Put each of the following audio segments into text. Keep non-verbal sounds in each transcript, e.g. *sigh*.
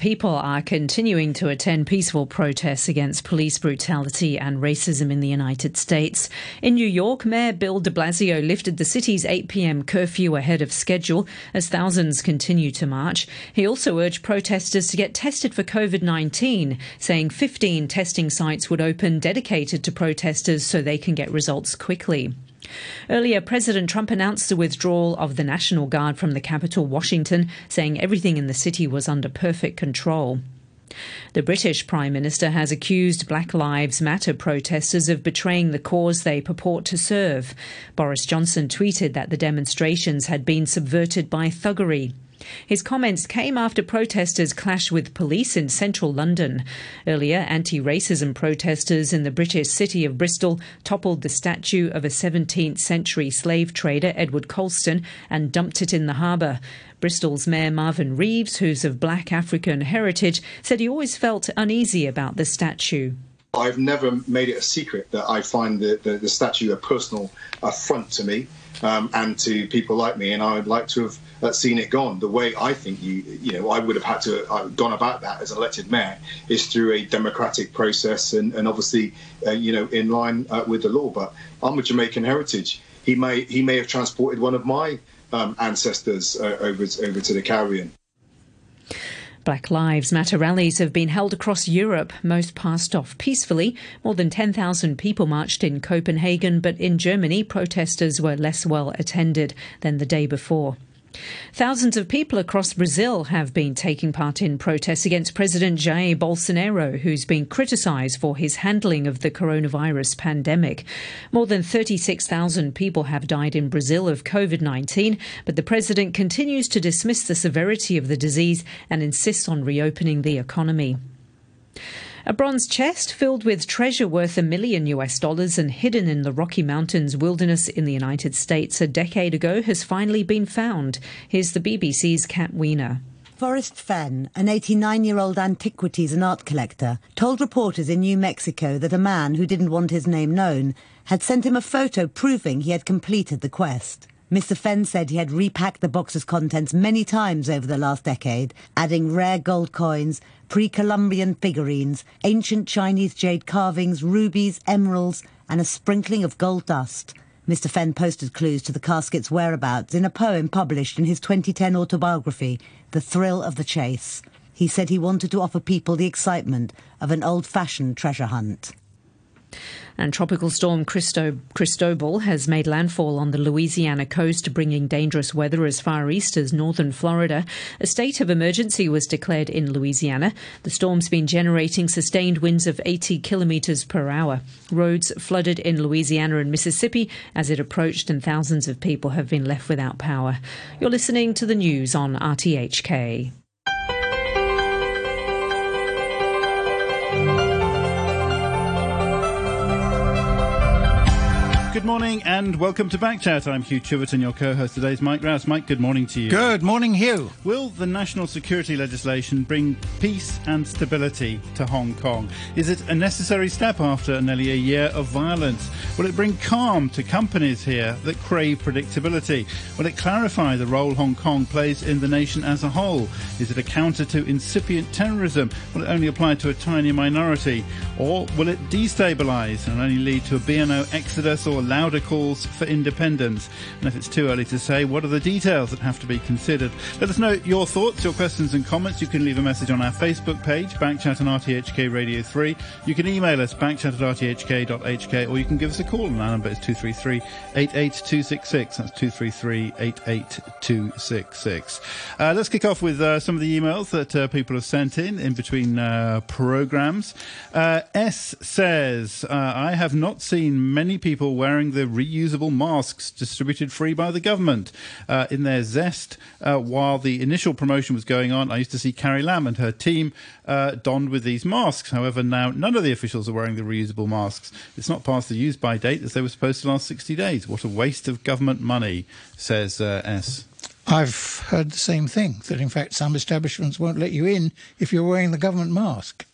people are continuing to attend peaceful protests against police brutality and racism in the United States. In New York, Mayor Bill de Blasio lifted the city's 8 p.m. curfew ahead of schedule as thousands continue to march. He also urged protesters to get tested for COVID 19, saying 15 testing sites would open dedicated to protesters so they can get results quickly. Earlier, President Trump announced the withdrawal of the National Guard from the capital, Washington, saying everything in the city was under perfect control. The British Prime Minister has accused Black Lives Matter protesters of betraying the cause they purport to serve. Boris Johnson tweeted that the demonstrations had been subverted by thuggery. His comments came after protesters clashed with police in central London. Earlier, anti racism protesters in the British city of Bristol toppled the statue of a 17th century slave trader, Edward Colston, and dumped it in the harbour. Bristol's Mayor Marvin Rees, who's of black African heritage, said he always felt uneasy about the statue. I've never made it a secret that I find the, the, the statue a personal affront to me um, and to people like me, and I would like to have uh, seen it gone. The way I think you, you know, I would have had to uh, gone about that as an elected mayor is through a democratic process, and, and obviously, uh, you know, in line uh, with the law. But I'm a Jamaican heritage. He may he may have transported one of my um, ancestors uh, over over to the Caribbean. Black Lives Matter rallies have been held across Europe, most passed off peacefully. More than 10,000 people marched in Copenhagen, but in Germany, protesters were less well attended than the day before. Thousands of people across Brazil have been taking part in protests against President Jair Bolsonaro, who's been criticised for his handling of the coronavirus pandemic. More than 36,000 people have died in Brazil of COVID 19, but the president continues to dismiss the severity of the disease and insists on reopening the economy. A bronze chest filled with treasure worth a million US dollars and hidden in the Rocky Mountains wilderness in the United States a decade ago has finally been found. Here's the BBC's Kat Weiner. Forrest Fenn, an 89 year old antiquities and art collector, told reporters in New Mexico that a man who didn't want his name known had sent him a photo proving he had completed the quest. Mr. Fenn said he had repacked the box's contents many times over the last decade, adding rare gold coins, pre-Columbian figurines, ancient Chinese jade carvings, rubies, emeralds, and a sprinkling of gold dust. Mr. Fenn posted clues to the casket's whereabouts in a poem published in his 2010 autobiography, The Thrill of the Chase. He said he wanted to offer people the excitement of an old-fashioned treasure hunt. And tropical storm Christo- Cristobal has made landfall on the Louisiana coast, bringing dangerous weather as far east as northern Florida. A state of emergency was declared in Louisiana. The storm's been generating sustained winds of 80 kilometers per hour. Roads flooded in Louisiana and Mississippi as it approached, and thousands of people have been left without power. You're listening to the news on RTHK. Good morning and welcome to Backchat. I'm Hugh Chiverton, your co-host. Today's Mike Rouse. Mike, good morning to you. Good morning, Hugh. Will the national security legislation bring peace and stability to Hong Kong? Is it a necessary step after nearly a year of violence? Will it bring calm to companies here that crave predictability? Will it clarify the role Hong Kong plays in the nation as a whole? Is it a counter to incipient terrorism? Will it only apply to a tiny minority? Or will it destabilise and only lead to a BNO exodus or louder calls for independence. And if it's too early to say, what are the details that have to be considered? Let us know your thoughts, your questions and comments. You can leave a message on our Facebook page, Backchat and RTHK Radio 3. You can email us, backchat at rthk.hk, or you can give us a call. And our number is 233 88266. That's 233 88266. Uh, let's kick off with uh, some of the emails that uh, people have sent in in between uh, programs. S says, uh, I have not seen many people wearing wearing the reusable masks distributed free by the government. Uh, in their zest, uh, while the initial promotion was going on, I used to see Carrie Lam and her team uh, donned with these masks. However, now none of the officials are wearing the reusable masks. It's not past the use by date as they were supposed to last 60 days. What a waste of government money, says uh, S. I've heard the same thing, that in fact some establishments won't let you in if you're wearing the government mask.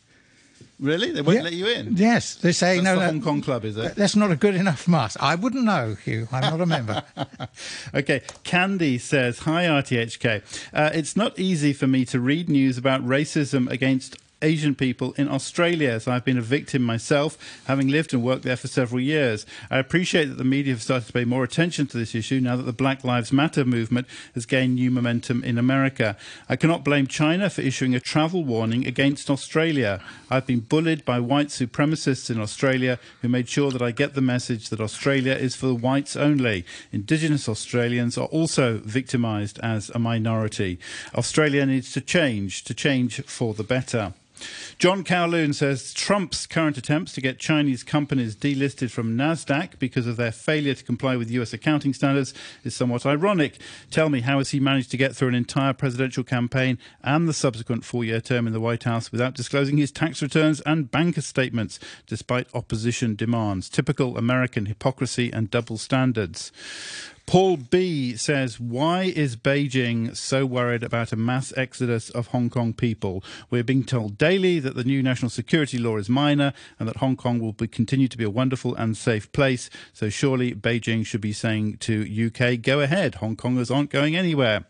Really? They won't Yeah. let you in? Yes, they say That's no. the no, Hong Kong club, is it? That's not a good enough mask. I wouldn't know, Hugh. I'm not a member. *laughs* okay, Candy says, Hi, RTHK. Uh, it's not easy for me to read news about racism against Asian people in Australia, as I've been a victim myself, having lived and worked there for several years. I appreciate that the media have started to pay more attention to this issue now that the Black Lives Matter movement has gained new momentum in America. I cannot blame China for issuing a travel warning against Australia. I've been bullied by white supremacists in Australia who made sure that I get the message that Australia is for whites only. Indigenous Australians are also victimised as a minority. Australia needs to change, to change for the better. John Kowloon says Trump's current attempts to get Chinese companies delisted from NASDAQ because of their failure to comply with US accounting standards is somewhat ironic. Tell me, how has he managed to get through an entire presidential campaign and the subsequent four year term in the White House without disclosing his tax returns and banker statements, despite opposition demands? Typical American hypocrisy and double standards. Paul B says, Why is Beijing so worried about a mass exodus of Hong Kong people? We're being told daily that the new national security law is minor and that Hong Kong will be, continue to be a wonderful and safe place. So surely Beijing should be saying to UK, Go ahead, Hong Kongers aren't going anywhere.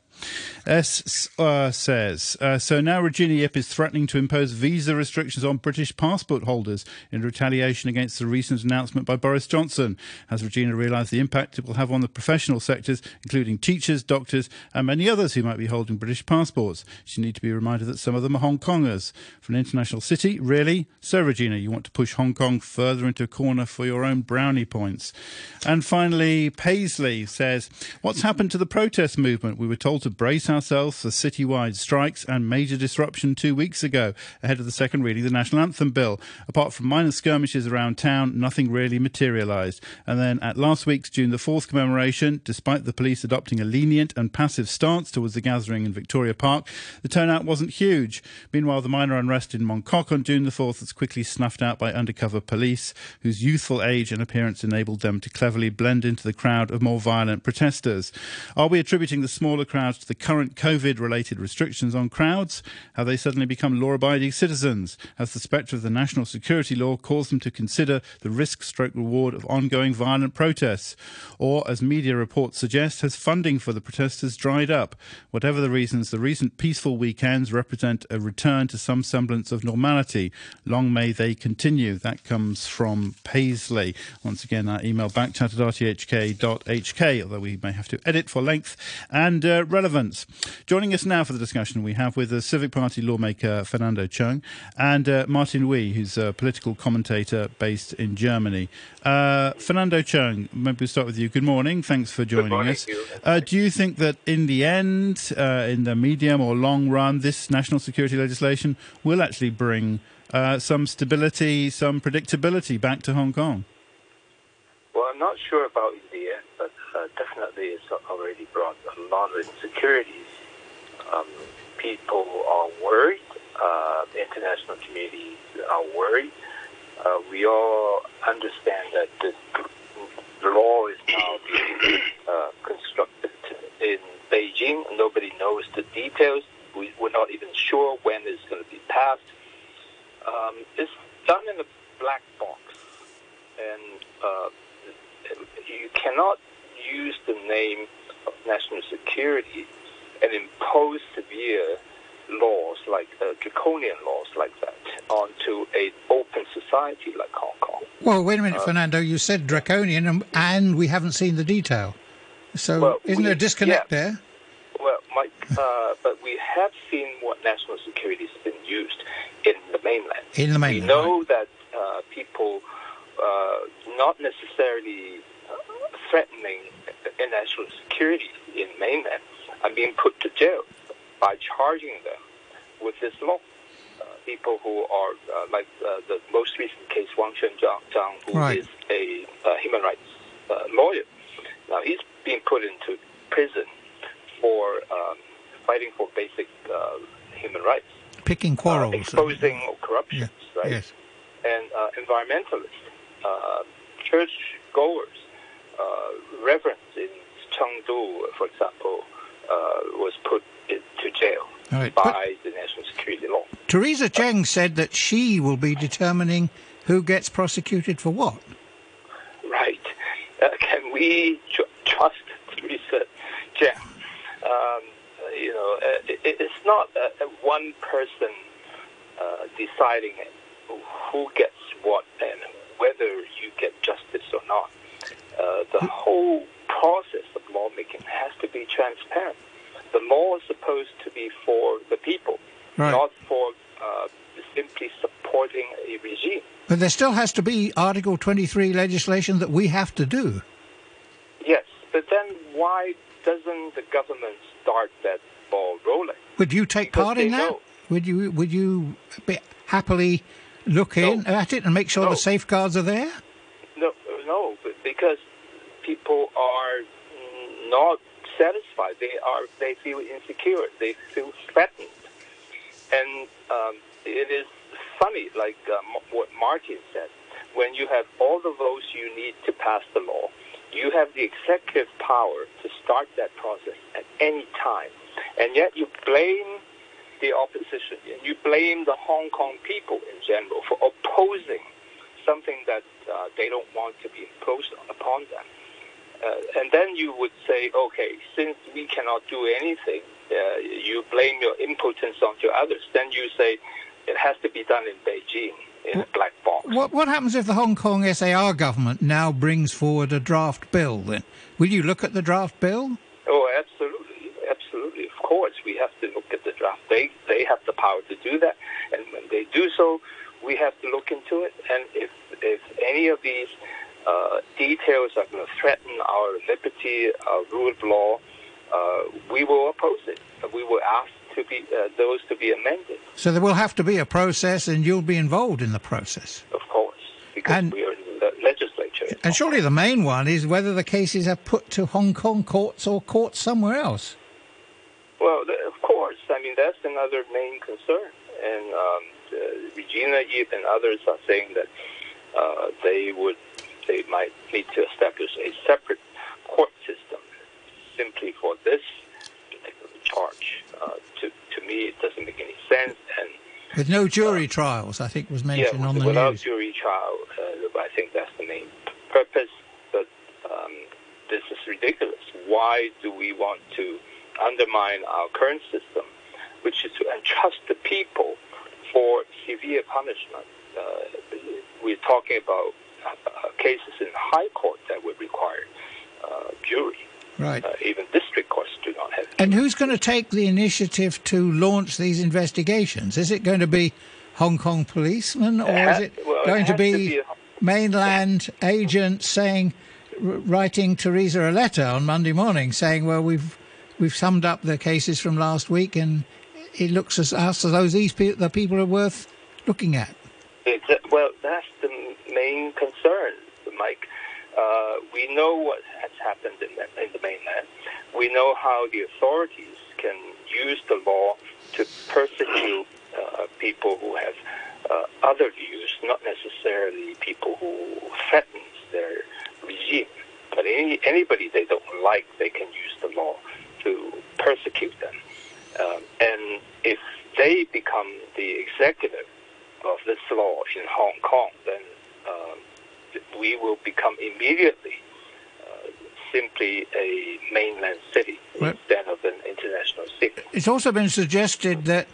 S uh, says uh, so now Regina Ip is threatening to impose visa restrictions on British passport holders in retaliation against the recent announcement by Boris Johnson. Has Regina realised the impact it will have on the professional sectors, including teachers, doctors, and many others who might be holding British passports? She need to be reminded that some of them are Hong Kongers. For an international city, really? So, Regina, you want to push Hong Kong further into a corner for your own brownie points? And finally, Paisley says, "What's happened to the protest movement? We were told to brace ourselves for citywide strikes and major disruption two weeks ago ahead of the second reading of the national anthem bill. Apart from minor skirmishes around town, nothing really materialised. And then at last week's June the 4th commemoration, despite the police adopting a lenient and passive stance towards the gathering in Victoria Park, the turnout wasn't huge. Meanwhile, the minor unrest in Mongkok on June the 4th was quickly snuffed out by undercover police, whose youthful age and appearance enabled them to cleverly blend into the crowd of more violent protesters. Are we attributing the smaller crowds to the current COVID related restrictions on crowds? Have they suddenly become law abiding citizens? Has the spectre of the national security law caused them to consider the risk stroke reward of ongoing violent protests? Or, as media reports suggest, has funding for the protesters dried up? Whatever the reasons, the recent peaceful weekends represent a return to some semblance of normality. Long may they continue. That comes from Paisley. Once again, our email backchat at rthk.hk, although we may have to edit for length and uh, relevance. Joining us now for the discussion, we have with the Civic Party lawmaker Fernando Cheung and uh, Martin Oei, who's a political commentator based in Germany. Uh, Fernando Cheung, maybe we'll start with you. Good morning. Thanks for joining morning, us. Hugh. Uh, do you think that in the end, uh, in the medium or long run, this national security legislation will actually bring uh, some stability, some predictability back to Hong Kong? Well, I'm not sure about in the end, but uh, definitely it's already lot of insecurities. Um, people are worried. Uh, the international community are worried. Uh, we all understand that this law is now being uh, constructed in Beijing. Nobody knows the details. We, we're not even sure when it's going to be passed. Um, it's done in a black box, and uh, you cannot use the name of national security and impose severe laws like uh, draconian laws like that onto an open society like Hong Kong. Well, wait a minute, Fernando. You said draconian, and, and we haven't seen the detail. So, Well, isn't there a disconnect yeah. there? Well, Mike, uh, but we have seen what national security has been used in the mainland. In the mainland, we know that uh, people uh, not necessarily uh, threatening uh, national security in mainland are being put to jail by charging them with this law. Uh, people who are uh, like uh, the most recent case, Wang Quanzhang, Zhang, who Right. is a uh, human rights uh, lawyer. Now he's being put into prison for um, fighting for basic uh, human rights, Picking quarrels. exposing corruption, Yeah, right? Yes. and uh, environmentalists, uh, church goers, uh, reverends in Chengdu, for example, uh, was put to jail. Right, by the national security law. Teresa Cheng said that she will be determining who gets prosecuted for what. Right. *laughs* Uh, can we tr- trust Teresa Cheng? Um, you know, it, it's not uh, uh, one person uh, deciding who gets what and whether you get justice or not. Uh, the whole process of lawmaking has to be transparent. The law is supposed to be for the people, Right. not for uh, simply supporting a regime. But there still has to be Article 23 legislation that we have to do. Yes, but then why doesn't the government start that ball rolling? Would you take Because part in that? know. Would you would you be happily look in at it and make sure No. the safeguards are there? No, no, but because people are mm, not satisfied. They are. They feel insecure. They feel threatened, and um, it is funny, like uh, M- what Martin said. When you have all the votes you need to pass the law, you have the executive power to start that process at any time, and yet you blame the opposition and you blame the Hong Kong people in general for opposing something that uh, they don't want to be imposed upon them. Uh, and then you would say, okay, since we cannot do anything, uh, you blame your impotence onto others. Then you say it has to be done in Beijing in a black box. What what happens if the Hong Kong SAR government now brings forward a draft bill? Then will you look at the draft bill? Oh, absolutely, absolutely. Of course, we have to look at the draft. They they have the power to do that, and when they do so, we have to look into it. And if if any of these uh, details are going to threaten our liberty, our rule of law, uh, we will oppose it. We will ask to be uh, those to be amended, So there will have to be a process, and you'll be involved in the process. of course, because And- we are in the legislature. And surely the main one is whether the cases are put to Hong Kong courts or courts somewhere else. Well, of course. I mean, that's another main concern. And um, uh, Regina Ip and others are saying that uh, they would, they might need to establish a separate court system simply for this particular charge. Uh, to to me, it doesn't make any sense. And With no jury trials, I think was mentioned yeah, on the without news. jury trial, uh, I think that's the main purpose. But um, this is ridiculous. Why do we want to undermine our current system, which is to entrust the people for severe punishment? Uh, we're talking about uh, cases in high court that would require uh, jury. Right. Uh, even district courts do not have. And who's going to take the initiative to launch these investigations? Is it going to be Hong Kong policemen, or It is it well, it going to has to be, be a- mainland agents saying, r- writing Teresa a letter on Monday morning saying, "Well, we've we've summed up the cases from last week, and it looks as us as though these pe- the people are worth looking at." It's, uh, well, that's the main concern. Uh, we know what has happened in the, in the mainland. We know how the authorities can use the law to persecute uh, people who have uh, other views, not necessarily people who threaten their regime. But any, anybody they don't like, they can use the law to persecute them. Um, and if they become the executive of this law in Hong Kong, then um, we will become immediately uh, simply a mainland city Right. instead of an international city. It's also been suggested that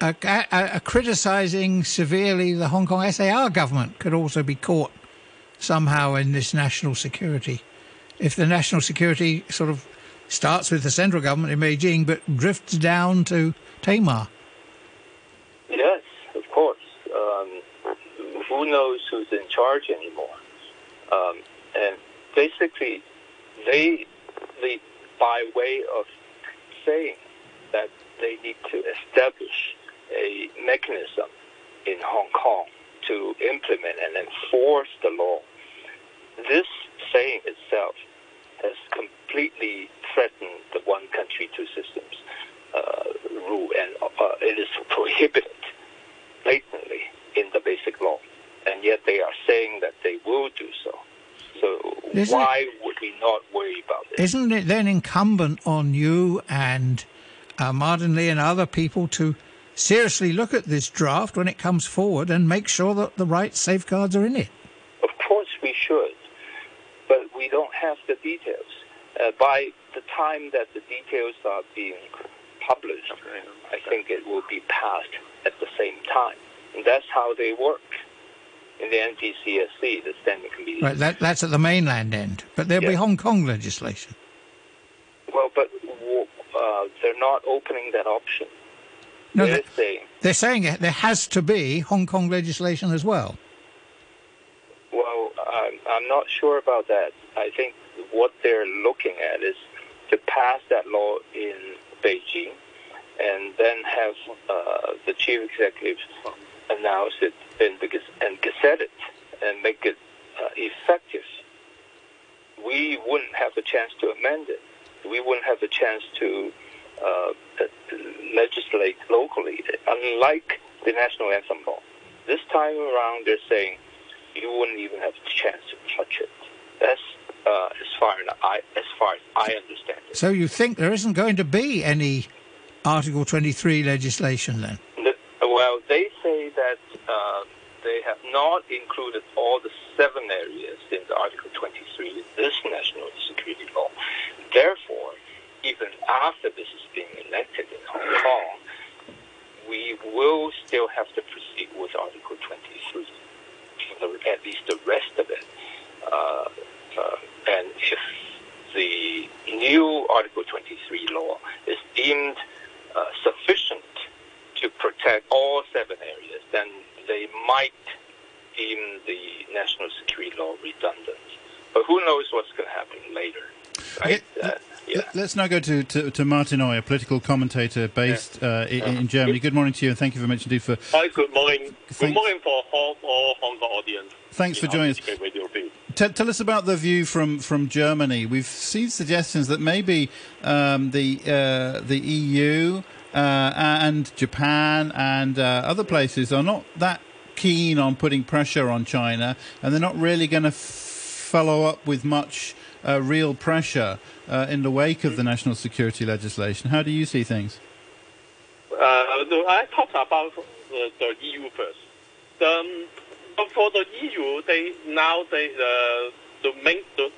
uh, uh, uh, criticising severely the Hong Kong SAR government could also be caught somehow in this national security. If the national security sort of starts with the central government in Beijing but drifts down to Tamar. Yes, of course. Um, who knows who's in charge anymore? Um, and basically, they, they, by way of saying that they need to establish a mechanism in Hong Kong to implement and enforce the law, this saying itself has completely threatened the one country, two systems uh, rule, and uh, it is prohibited blatantly in the basic law. And yet they are saying that they will do so. So Isn't why would we not worry about this? Isn't it then incumbent on you and uh, Martin Lee and other people to seriously look at this draft when it comes forward and make sure that the right safeguards are in it. Of course, we should, but we don't have the details. Uh, by the time that the details are being published, I think it will be passed at the same time. And that's how they work in the NPCSC, the Standing Committee. Right, that, that's at the mainland end, but there'll be Hong Kong legislation. Well, but uh, they're not opening that option. No, they're they- saying, They're saying there has to be Hong Kong legislation as well. well, I'm, I'm not sure about that. I think what they're looking at is to pass that law in Beijing and then have uh, the chief executive announce it and, and gazette it and make it uh, effective. We wouldn't have a chance to amend it. We wouldn't have a chance to uh, legislate locally, unlike the national anthem law. This time around, they're saying you wouldn't even have a chance to touch it. That's uh, as far as I as far as I understand it. So you think there isn't going to be any Article 23 legislation then? Well, they say that uh, they have not included all the seven areas in the Article 23 in this national security law. Therefore, even after this is being enacted in Hong Kong, we will still have to proceed with Article 23, at least the rest of it. Uh, uh, and if the new Article 23 law is deemed uh, sufficient to protect all seven areas, then they might deem the national security law redundant. But who knows what's going to happen later, right? Okay, Uh, yeah. Let- Let's now go to, to, to Martin Oei, a political commentator based uh, in, in Germany. Good morning to you, and thank you very much indeed for Hi, good morning. Good morning for all, all Hong Kong audience. Thanks for joining us. District T- tell us about the view from, from Germany. We've seen suggestions that maybe um, the uh, the EU uh, and Japan and uh, other places are not that keen on putting pressure on China, and they're not really going to f- follow up with much uh, real pressure uh, in the wake of the national security legislation. How do you see things? Uh, I talked about the, the EU first. Um, for the EU, they now they uh, the main the,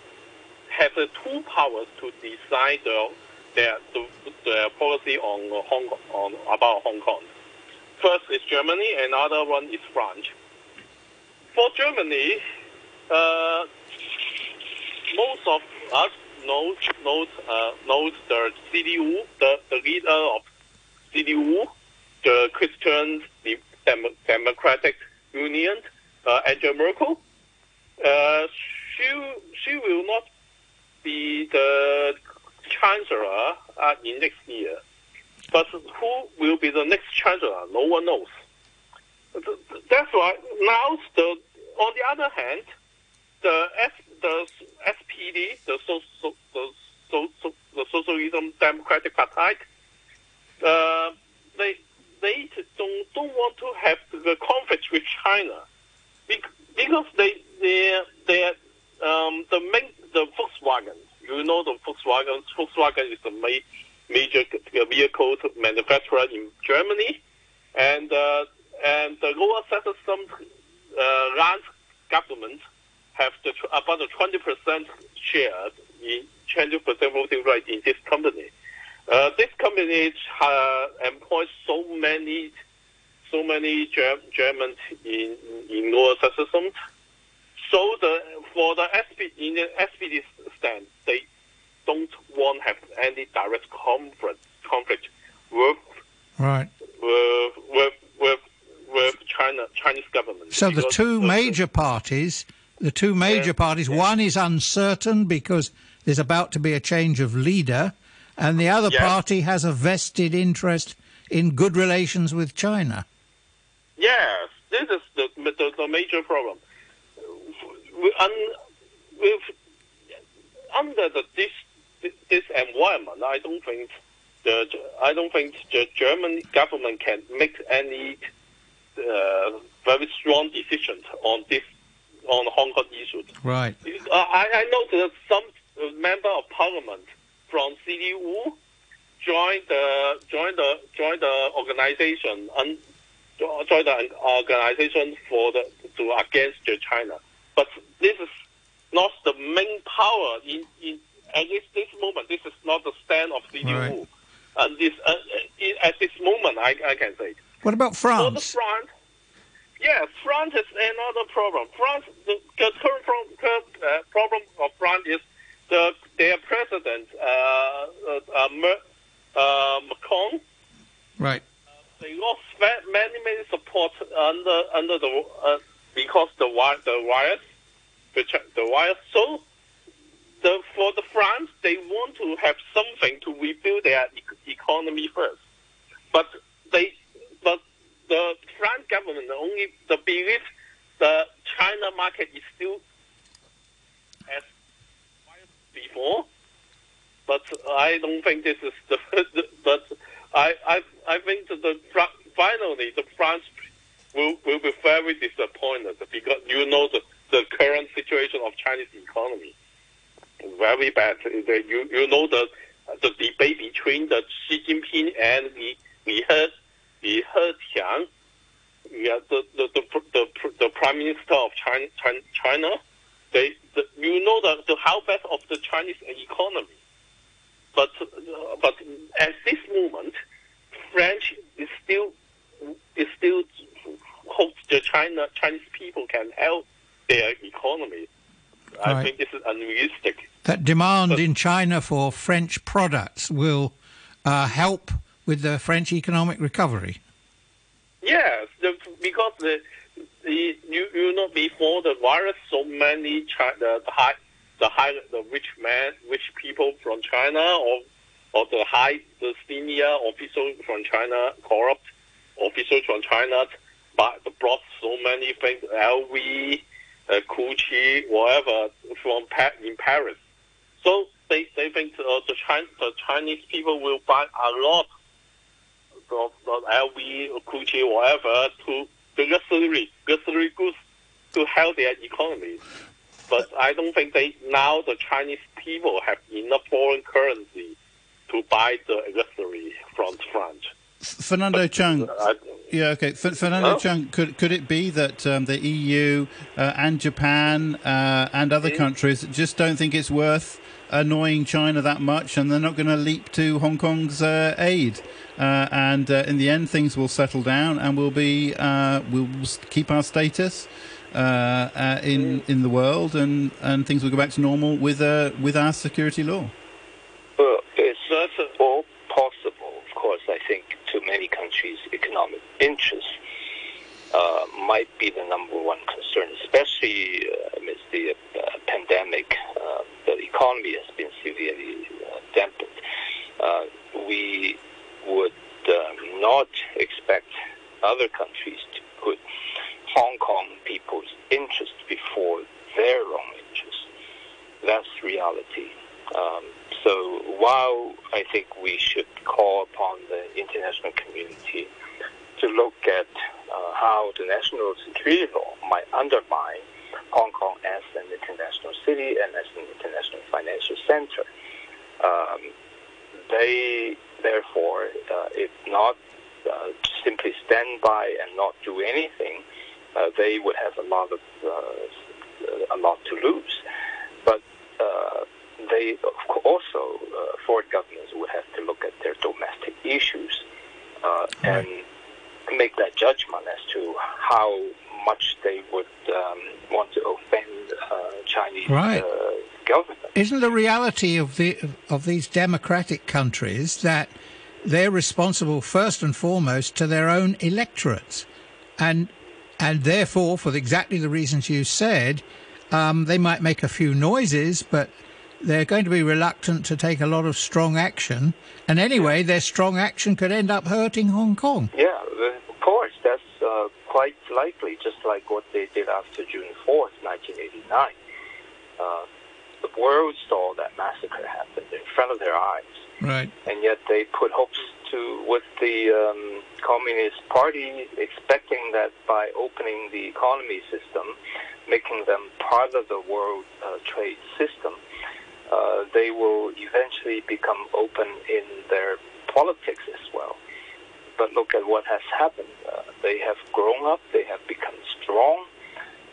have the two powers to decide the, their the, policy on Hong on about Hong Kong. First is Germany, and other one is France. For Germany, uh, most of us knows knows uh, knows the CDU, the, the leader of CDU, the Christian Dem- Democratic Union, uh, Angela Merkel. Uh, she she will not be the chancellor uh, in next year, but who will be the next chancellor? No one knows. Th- th- That's why now the on the other hand, the the SPD, the so, so, the, so, so, the Socialism Democratic Party, uh, they they don't don't want to have the conflict with China, because they they they um, the main the Volkswagen. You know the Volkswagen. Volkswagen is the ma- major vehicle manufacturer in Germany, and uh, and the lower Saxon uh, land government have the, about the 20% share in 20% voting right in this company. Uh, this company uh, employs so many, so many Ger- Germans in in Lower Saxon. So the for the SP in the SPD stand, they don't want to have any direct conflict conflict with Right. with with with, with China Chinese government. So the two major parties, the two major parties, one is uncertain because there's about to be a change of leader, and the other Yes. party has a vested interest in good relations with China. Yes, this is the the, the major problem. We, un, with, under the, this this environment, I don't think the I don't think the German government can make any uh, very strong decisions on this on Hong Kong issues. Right. Uh, I, I know that some member of parliament from CDU join the join the join the organization and join the organization for the to against China. But this is not the main power in, in at least this moment. This is not the stand of CDU. Right. And this uh, at this moment, I, I can say. What about France? The France, yeah, France is another problem. France, the, the current problem, uh, problem of France is the their president, uh, uh, uh, Macron. Right. they lost many many support under under the uh, because the wire, the virus, the the virus. So the for the France, they want to have something to rebuild their economy first, but they but the French government only the belief the China market is still as before, but I don't think this is the. *laughs* but I I I think that the finally the France will will be very disappointed because you know the the current situation of Chinese economy very bad. You you know the the debate between the Xi Jinping and Li Li He Li Keqiang, yeah, the the, the the the prime minister of China China. They the, you know the, the how bad of the Chinese economy, but but at this moment, French is still is still hope the China Chinese people can help their economy. I think this is unrealistic. That demand in China for French products will uh, help with the French economic recovery. Yes, the, because the, the you, you know before the virus, so many China, the high the high the rich man, rich people from China or or the high the senior officials from China, corrupt officials from China, but brought so many things, LV, uh, whatever, from in Paris. So they, they think uh, the, Chinese, the Chinese people will buy a lot of, of LV, Gucci, whatever, to the luxury, luxury goods to help their economy. But I don't think they now the Chinese people have enough foreign currency to buy the luxury from France. Fernando Cheung. Uh, yeah, okay. Fernando Cheung, could could it be that um, the EU uh, and Japan uh, and other countries just don't think it's worth annoying China that much, and they're not going to leap to Hong Kong's uh, aid? Uh, and uh, in the end, things will settle down, and we'll be we'll keep our status in mm. in the world, and, and things will go back to normal with with our security law. Well, it's all possible, of course. I think to many countries' economic interests uh, might be the number one concern, especially uh, amidst the uh, pandemic. Uh, the economy has been severely dampened. We would um, not expect other countries to put Hong Kong people's interests before their own interests. That's reality. Um, so while I think we should call upon the international community to look at uh, how the national security law might undermine Hong Kong as an international city and as an international financial center, um, they therefore, uh, if not uh, simply stand by and not do anything, uh, they would have a lot of uh, a lot to lose. But uh, they also, uh, foreign governments would have to look at their domestic issues uh, and make that judgment as to how much they would um, want to offend uh, Chinese right. Uh, government. Isn't the reality of the of these democratic countries that they're responsible first and foremost to their own electorates, and and therefore, for exactly the reasons you said, um, they might make a few noises, but they're going to be reluctant to take a lot of strong action. And anyway, their strong action could end up hurting Hong Kong. Yeah, of course. That's uh, quite likely, just like what they did after June 4th, 1989. Uh, the world saw that massacre happen in front of their eyes. Right. And yet they put hopes to with the um, Communist Party, expecting that by opening the economy system, making them part of the world uh, trade system, uh, they will eventually become open in their politics as well. But look at what has happened. Uh, they have grown up, they have become strong,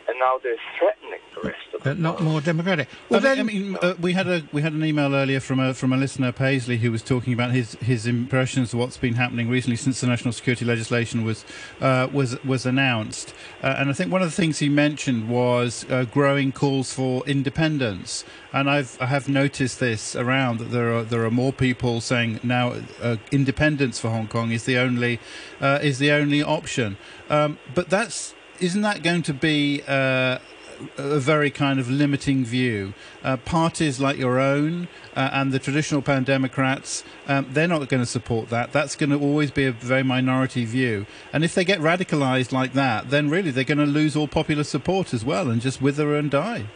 and now they're threatening the rest of the But not more democratic. Well, Well, I then, mean, uh, we had a we had an email earlier from a from a listener, Paisley, who was talking about his his impressions of what's been happening recently since the national security legislation was uh, was was announced. Uh, and I think one of the things he mentioned was uh, growing calls for independence. And I've I have noticed this around that there are there are more people saying now uh, independence for Hong Kong is the only uh, is the only option. Um, but that's isn't that going to be uh, a very kind of limiting view. Uh, parties like your own uh, and the traditional Pan Democrats, um, they're not going to support that. That's going to always be a very minority view. And if they get radicalized like that, then really they're going to lose all popular support as well and just wither and die.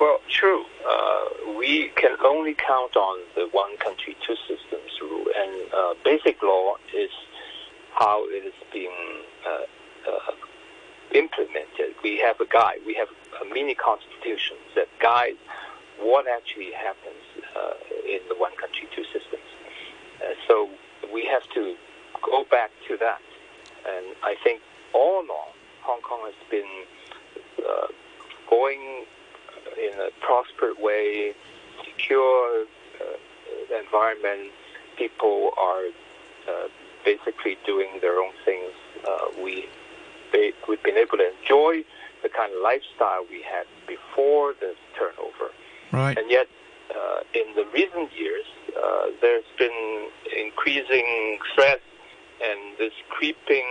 Well, true. Uh, we can only count on the one country, two systems rule, and uh, basic law is how it is being uh, implemented. We have a guide. We have a mini constitution that guides what actually happens uh, in the one country, two systems. Uh, so we have to go back to that. And I think all along, Hong Kong has been uh, going in a prosperous way, secure uh, environment. People are uh, basically doing their own things. Uh, we they, we've been able to enjoy the kind of lifestyle we had before the turnover, right. and yet uh, in the recent years uh, there's been increasing threat and this creeping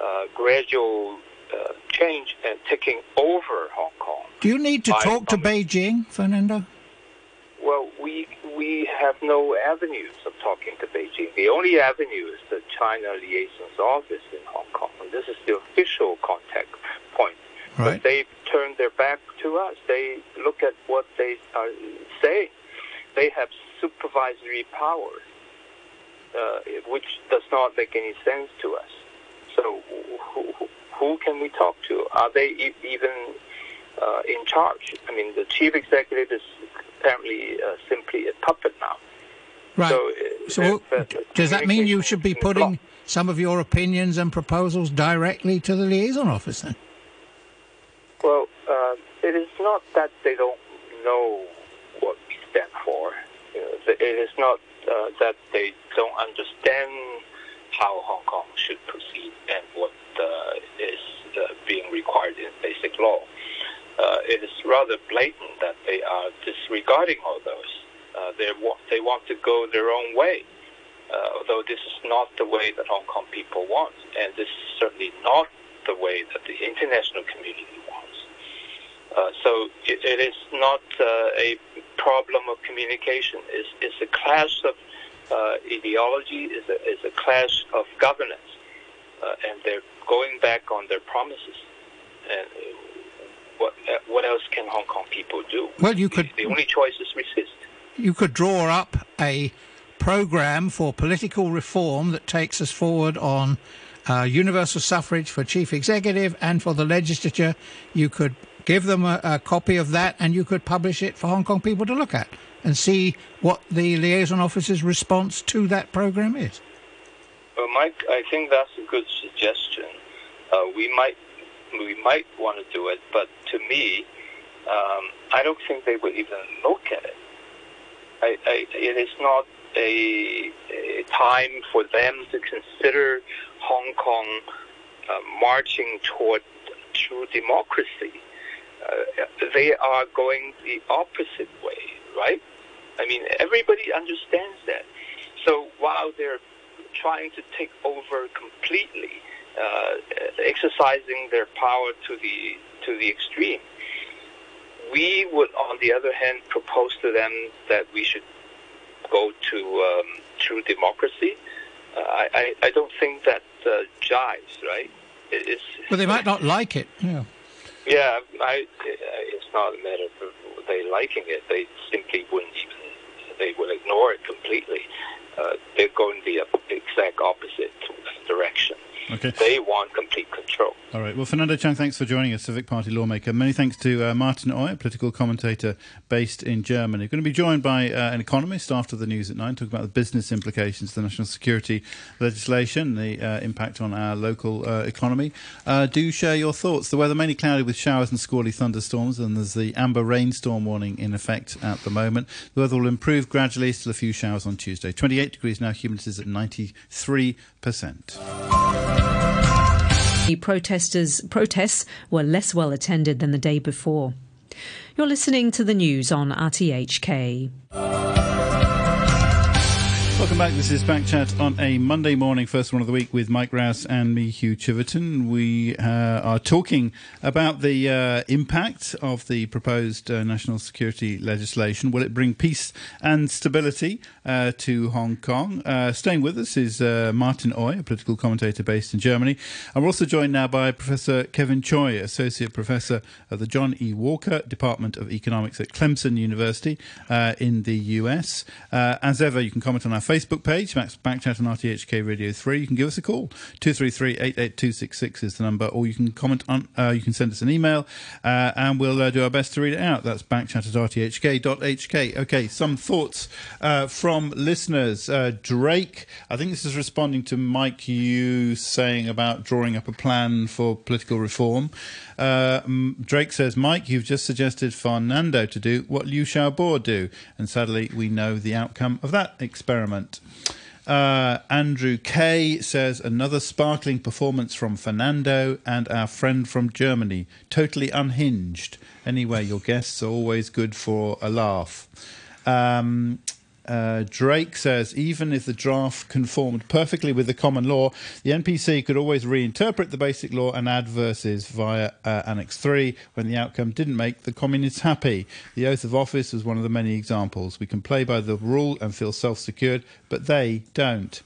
uh, gradual uh, change and taking over Hong Kong. Do you need to talk to Beijing, Fernando? Well, we we have no avenues of talking to Beijing. The only avenue is the China liaison's office in Hong Kong, and this is the official contact point. Right. But they've turned their back to us. They look at what they are saying. They have supervisory power, uh, which does not make any sense to us. So, who, who- can we talk to? Are they e- even uh, in charge? I mean, the chief executive is apparently uh, simply a puppet now. Right. So, uh, So, the- the does that mean you should be putting some of your opinions and proposals directly to the liaison office then? Well, uh, it is not that they don't know what we stand for. It is not uh, that they don't understand how Hong Kong should proceed and what uh, is uh, being required in basic law. Uh, it is rather blatant that they are disregarding all those. Uh, they they want to go their own way, uh, although this is not the way that Hong Kong people want, and this is certainly not the way that the international community wants. Uh, so it, it is not uh, a problem of communication. It's, it's a clash of uh, ideology. It's a, it's a clash of governance, uh, and they're going back on their promises. And what uh, what else can Hong Kong people do? Well, you could The only choice is resist. you could draw up a program for political reform that takes us forward on uh, universal suffrage for chief executive and for the legislature. You could give them a, a copy of that and you could publish it for Hong Kong people to look at and see what the liaison officer's response to that program is. Well, Mike, I think that's a good suggestion. Uh, we might we might want to do it, but to me, um, I don't think they would even look at it. I, I, it is not a, a time for them to consider Hong Kong uh, marching toward true democracy. Uh, they are going the opposite way, right? I mean, everybody understands that. So while they're trying to take over completely, exercising their power to the to the extreme. We would, on the other hand, propose to them that we should go to um, true democracy. Uh, I, I don't think that uh, jives, right? It, it's, But they might not like it. Yeah. yeah, I, it's not a matter of they liking it. They simply wouldn't even. They would ignore it completely. Uh, they're going the exact opposite direction. Okay. They want complete control. All right. Well, Fernando Cheung, thanks for joining us, Civic Party lawmaker. Many thanks to uh, Martin Oei, political commentator based in Germany. We're going to be joined by uh, an economist after the news at nine, talking about the business implications of the national security legislation, the uh, impact on our local uh, economy. Uh, do share your thoughts. The weather mainly cloudy with showers and squally thunderstorms, and there's the amber rainstorm warning in effect at the moment. The weather will improve gradually, still a few showers on Tuesday. 28 degrees now, humidity is at 93%. The protesters protests were less well attended than the day before. You're listening to the news on RTHK. Welcome back. This is Backchat on a Monday morning, first one of the week with Mike Rouse and me, Hugh Chiverton. We uh, are talking about the uh, impact of the proposed uh, national security legislation. Will it bring peace and stability uh, to Hong Kong? Uh, staying with us is uh, Martin Oei, a political commentator based in Germany. And we're also joined now by Professor Kevin Tsui, Associate Professor of the John E. Walker Department of Economics at Clemson University in the US. as ever, you can comment on our Facebook page, Max Backchat on RTHK Radio 3. You can give us a call. 233 88266 is the number, or you can comment on, uh, you can send us an email, uh, and we'll uh, do our best to read it out. That's backchat at rthk.hk. Okay, some thoughts uh, from listeners. Uh, Drake, I think this is responding to Mike you saying about drawing up a plan for political reform. Uh, Drake says, Mike, you've just suggested Fernando to do what Liu Xiaobo do. And sadly, we know the outcome of that experiment. Uh, Andrew K says another sparkling performance from Fernando and our friend from Germany, totally unhinged. Anyway, your guests are always good for a laugh. Um, uh, Drake says even if the draft conformed perfectly with the common law, the NPC could always reinterpret the basic law and add verses via uh, Annex 3 when the outcome didn't make the communists happy. The oath of office was one of the many examples. We can play by the rule and feel self secured, but they don't.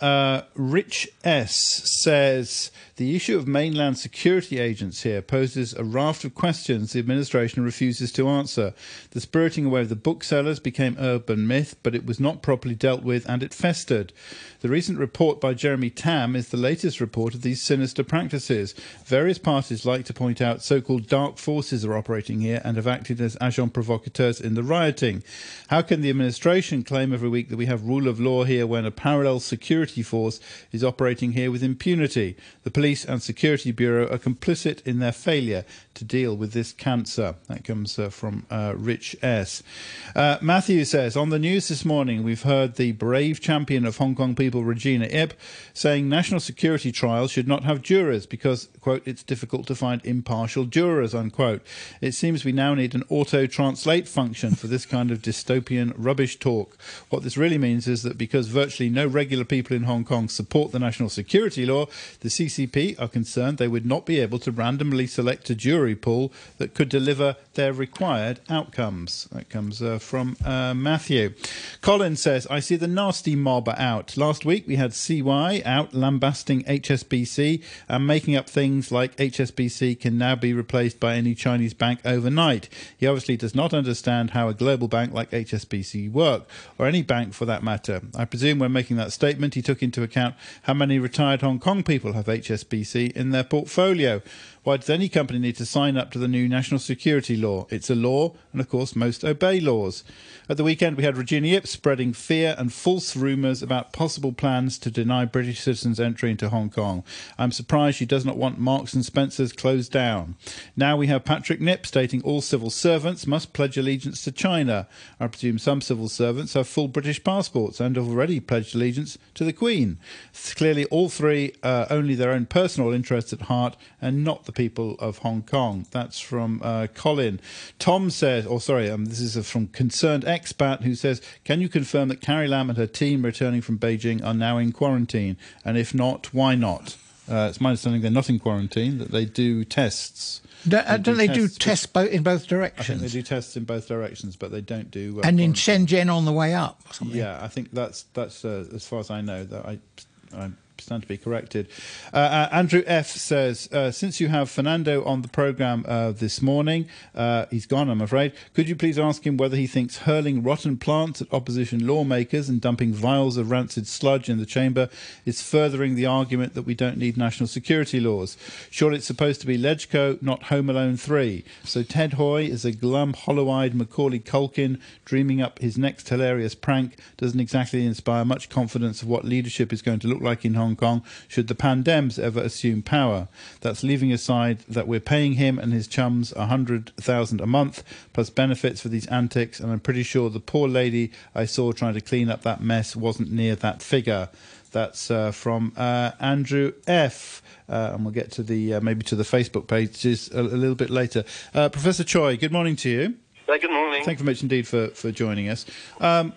Uh, Rich S says the issue of mainland security agents here poses a raft of questions the administration refuses to answer. The spiriting away of the booksellers became urban myth, but it was not properly dealt with and it festered. The recent report by Jeremy Tam is the latest report of these sinister practices. Various parties like to point out so called dark forces are operating here and have acted as agents provocateurs in the rioting. How can the administration claim every week that we have rule of law here when a parallel security force is operating here with impunity? The police and security bureau are complicit in their failure to deal with this cancer. That comes uh, from uh, Rich S. Uh, Matthew says On the news this morning, we've heard the brave champion of Hong Kong people, Regina Ip, saying national security trials should not have jurors because, quote, it's difficult to find impartial jurors, unquote. It seems we now need an auto translate function for this kind of dystopian rubbish talk. What this really means is that because virtually no regular people in Hong Kong support the national security law, the CCP are concerned they would not be able to randomly select a jury pool that could deliver their required outcomes. That comes uh, from uh, Matthew. Colin says, I see the nasty mob out. Last week we had CY out lambasting HSBC and making up things like HSBC can now be replaced by any Chinese bank overnight. He obviously does not understand how a global bank like HSBC work, or any bank for that matter. I presume when making that statement he took into account how many retired Hong Kong people have HSBC in their portfolio. Why does any company need to sign up to the new national security law? It's a law, and of course, most obey laws. At the weekend, we had Regina Ip spreading fear and false rumours about possible plans to deny British citizens entry into Hong Kong. I'm surprised she does not want Marks and Spencer's closed down. Now we have Patrick Nip stating all civil servants must pledge allegiance to China. I presume some civil servants have full British passports and have already pledged allegiance to the Queen. Clearly, all three uh, only their own personal interests at heart and not the people of Hong Kong. That's from uh, Colin. Tom says, or sorry, um, this is from Concerned Expat who says, Can you confirm that Carrie Lam and her team returning from Beijing are now in quarantine? And if not, why not? Uh, it's my understanding they're not in quarantine, that they do tests. Do, uh, don't they do tests bo- in both directions? I think they do tests in both directions, but they don't do. Uh, and in Shenzhen on the way up. Yeah, I think that's that's uh, as far as I know. That I, I stand to be corrected. Uh, uh, Andrew F says, uh, since you have Fernando on the program uh, this morning, uh, he's gone, I'm afraid. Could you please ask him whether he thinks hurling rotten plants at opposition lawmakers and dumping vials of rancid sludge in the chamber is furthering the argument that we don't need national security laws? Surely it's supposed to be Legco, not Home Alone 3. So Ted Hui is a glum, hollow-eyed Macaulay Culkin dreaming up his next hilarious prank doesn't exactly inspire much confidence of what leadership is going to look like in Hong Kong should the pandems ever assume power. That's leaving aside that we're paying him and his chums a hundred thousand a month plus benefits for these antics, and I'm pretty sure the poor lady I saw trying to clean up that mess wasn't near that figure. That's uh, from uh, Andrew F. Uh, and we'll get to the uh, maybe to the Facebook pages a, a little bit later. Uh, Professor Tsui, good morning to you. Uh, good morning. Thank you very much indeed for, for joining us. Um,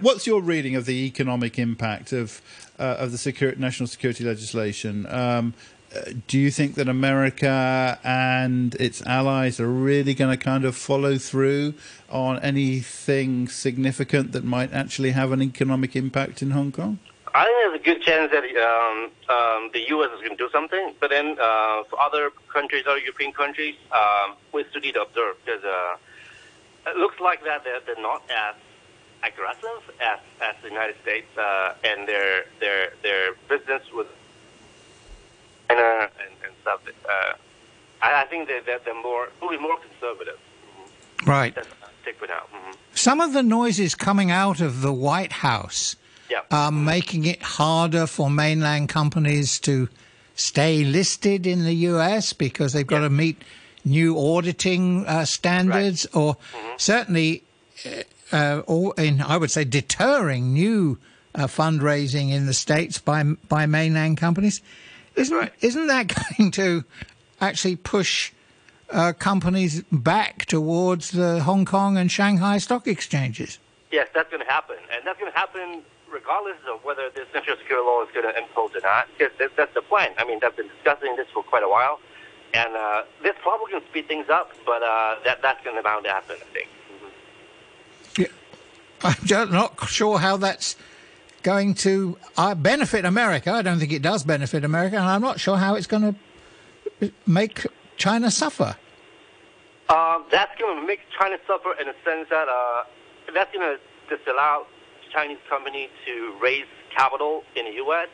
what's your reading of the economic impact of uh, of the security, national security legislation? Um, uh, do you think that America and its allies are really going to kind of follow through on anything significant that might actually have an economic impact in Hong Kong? I think there's a good chance that um, um, the U.S. is going to do something, but then uh, for other countries, other European countries, um, we still need to observe because uh, it looks like that they're, they're not as aggressive as, as the United States uh, and their their their business with China and, and stuff. Uh, I, I think that they're, they're more will be more conservative. Right. That's my take for now. hmm Some of the noises coming out of the White House Yeah. are making it harder for mainland companies to stay listed in the US because they've got Yeah. to meet new auditing uh, standards, or certainly, uh, uh, or in I would say deterring new uh, fundraising in the states by by mainland companies. Isn't right. isn't that *laughs* going to actually push? Uh, companies back towards the Hong Kong and Shanghai stock exchanges. Yes, that's going to happen, and that's going to happen regardless of whether this national security law is going to impose or not. Because that's the plan. I mean, they've been discussing this for quite a while, and uh, this probably can speed things up, but uh, that that's going to bound to happen. I think. I'm just not sure how that's going to uh, benefit America. I don't think it does benefit America, and I'm not sure how it's going to make China suffer. Um, that's going to make China suffer in the sense that uh, that's going to disallow Chinese company to raise capital in the U.S.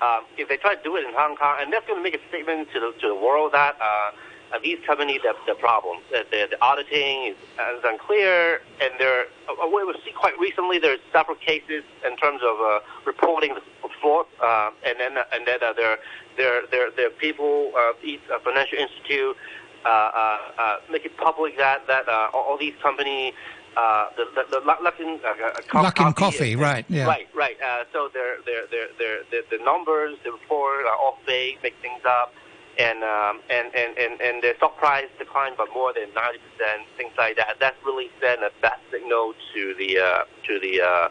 Um, if they try to do it in Hong Kong, and that's going to make a statement to the, to the world that uh, uh, these companies have the problems. That the, the auditing is, uh, is unclear, and there. Uh, we we see quite recently there's several cases in terms of uh, reporting the fraud, uh, and then and then uh, there there there there are people, uh, each uh, financial institute, uh, uh, uh, make it public that that uh, all, all these companies. Uh, the the, the Luckin uh, uh, co- Luckin Coffee, right, yeah. right, right. Uh, so their their their their the, the numbers, the report are off fake, make things up, and um, and, and and and their stock price declined by more than ninety percent, things like that. That's really sent a bad signal to the uh, to the uh,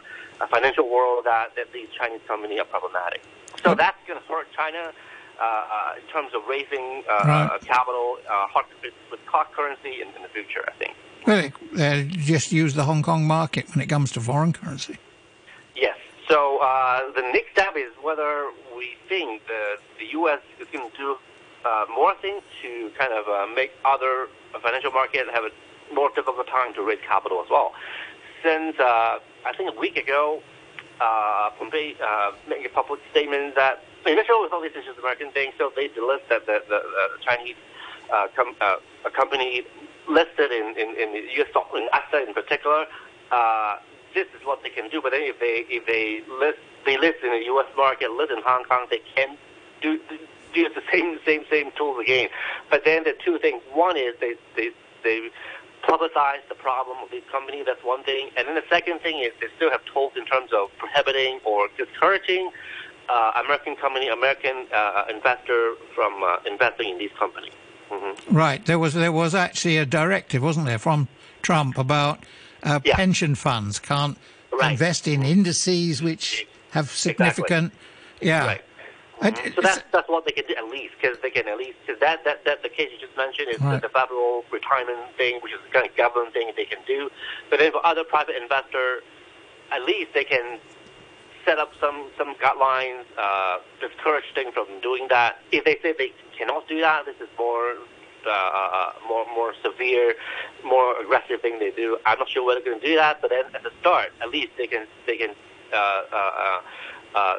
financial world that, that these Chinese companies are problematic. So that's going to hurt China. Uh, uh, in terms of raising uh, Right. capital, uh, hard, with, with hard currency in, in the future, I think. Well, they just use the Hong Kong market when it comes to foreign currency. Yes. So uh, the next step is whether we think the the U.S. is going to do uh, more things to kind of uh, make other financial markets have a more difficult time to raise capital as well. Since uh, I think a week ago, uh, Pompeo uh, made a public statement that initially with all these issues American thing, so they list that the, the, the Chinese com- company listed in, in, in the U.S. stock in ASA in particular. Uh, this is what they can do, but then if they if they list they list in the U.S. market, list in Hong Kong, they can do do the *laughs* same same same tools again. But then the two things: one is they they they publicize the problem of this company. That's one thing, and then the second thing is they still have tools in terms of prohibiting or discouraging uh, American company, American uh, investor from uh, investing in these companies. Hmm Right. There was there was actually a directive, wasn't there, from Trump about uh, Yeah. pension funds can't Right. invest in indices which have significant. Yeah. Right. So that's that's what they can do at least, because they can at least because that, that that the case you just mentioned is Right. the, the federal retirement thing, which is the kind of government thing they can do. But then for other private investor, at least they can set up some some guidelines, uh, discourage them from doing that. If they say they cannot do that, this is more uh, uh, more more severe, more aggressive thing they do. I'm not sure whether they're going to do that, but then at the start, at least they can they can uh, uh, uh, uh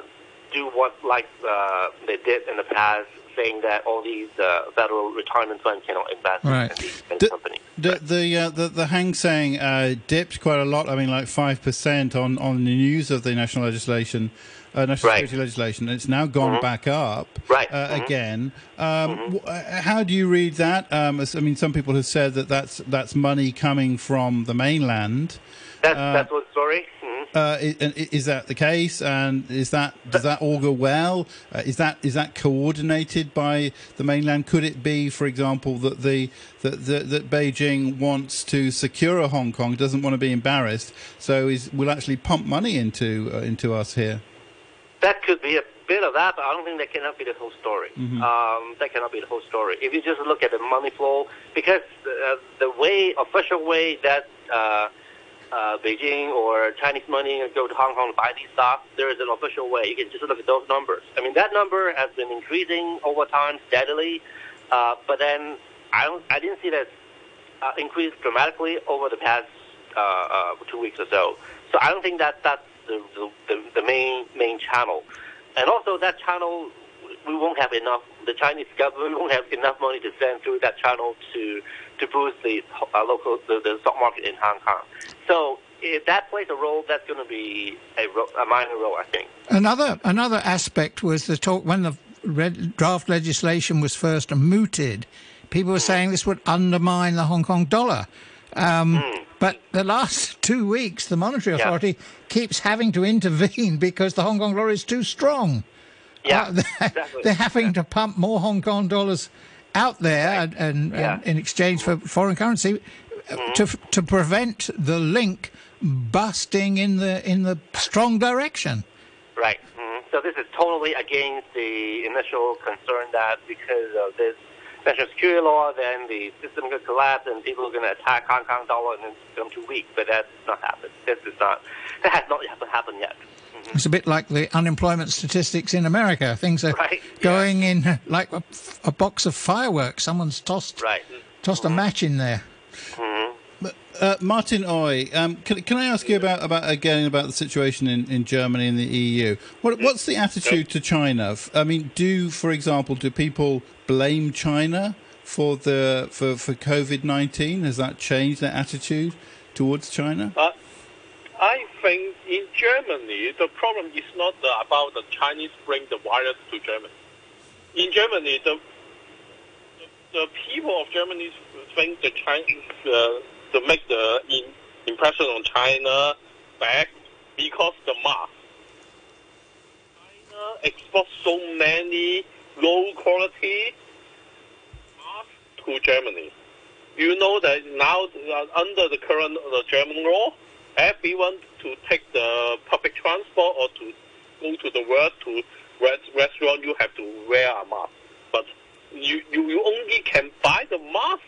do what like uh, they did in the past, saying that all these uh, federal retirement funds cannot invest right. in these the, companies. The the, uh, the, the Hang Seng uh, dipped quite a lot. I mean, like five percent on on the news of the national legislation. Uh, national right. security legislation, and it's now gone mm-hmm. back up right. uh, mm-hmm. again. Um, mm-hmm. Uh, how do you read that? Um, I mean, some people have said that that's that's money coming from the mainland. That's, uh, that's what story. Uh, is, is, that the case? And is that does that augur well? Uh, is that is that coordinated by the mainland? Could it be, for example, that the that, that, that Beijing wants to secure Hong Kong, doesn't want to be embarrassed, so is will actually pump money into uh, into us here? That could be a bit of that, but I don't think that cannot be the whole story. Mm-hmm. Um, that cannot be the whole story. If you just look at the money flow, because uh, the way official way that uh, Beijing or Chinese money and go to Hong Kong to buy these stocks, there is an official way. You can just look at those numbers. I mean, that number has been increasing over time steadily, uh, but then I don't, I didn't see that uh, increase dramatically over the past uh, uh, two weeks or so. So I don't think that that's the, the, the main main channel, and also that channel we won't have enough. The Chinese government *laughs* won't have enough money to send through that channel to to boost the uh, local the, the stock market in Hong Kong. So if that plays a role, that's going to be a, ro- a minor role, I think. Another another aspect was the talk when the red, draft legislation was first mooted. People were mm. saying this would undermine the Hong Kong dollar. Um, mm. But the last *laughs* two weeks, the Monetary Authority yeah. keeps having to intervene *laughs* because the Hong Kong dollar is too strong. Yeah, uh, they're, *laughs* exactly. they're having yeah. to pump more Hong Kong dollars out there right. and, and, yeah. in exchange for foreign currency mm-hmm. to to prevent the link busting in the in the strong direction. Right. Mm-hmm. So this is totally against the initial concern that because of this national security law, then the system could collapse and people are going to attack Hong Kong dollar and it's become too weak. But that's not happened. This is not that has not happened yet. Mm-hmm. It's a bit like the unemployment statistics in America. Things are right, going yeah. in *laughs* like a, a, box of fireworks. Someone's tossed right. tossed mm-hmm. a match in there. Mm-hmm. Uh, Martin Oei, um, can, can, I ask you about, about again about the situation in, in Germany and the EU? What, what's the attitude to China? I mean, do for example, do people blame China for the for, for COVID nineteen? Has that changed their attitude towards China? Uh, I think in Germany, the problem is not about the Chinese bring the virus to Germany. In Germany, the the, the people of Germany think the Chinese uh, to make the in, impression on China back because the mask. China exports so many low quality masks to Germany. You know that now uh, under the current uh, German law, everyone to take the public transport or to go to the work to restaurant, you have to wear a mask. But you, you, you only can buy the mask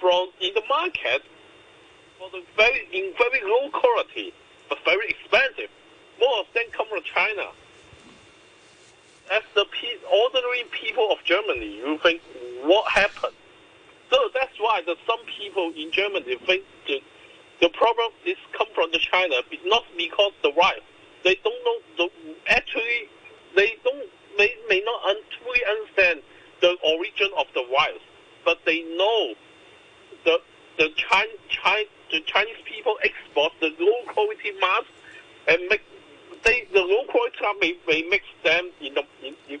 from in the market for the very in very low quality, but very expensive. Most of them come from China. As the ordinary people of Germany, you think what happened? So that's why the, some people in Germany think the problem is come from the China, not because the right. They don't know the actually they don't they may not fully understand the origin of the virus, but they know the the China, China the Chinese people export the low quality mask and make they the low quality may, may mix them in the in, in,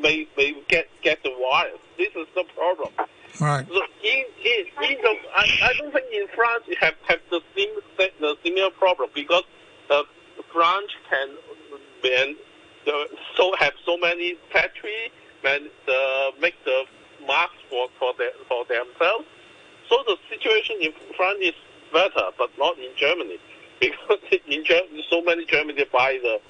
may may get get the virus. This is the problem. Right. So in, in, in the, I, I don't think in France you have, have the same the similar problem because uh, France can and the, so have so many factory and uh, make the masks for for, their, for themselves. So the situation in France is better, but not in Germany *laughs* because in Germany so many Germany buy the,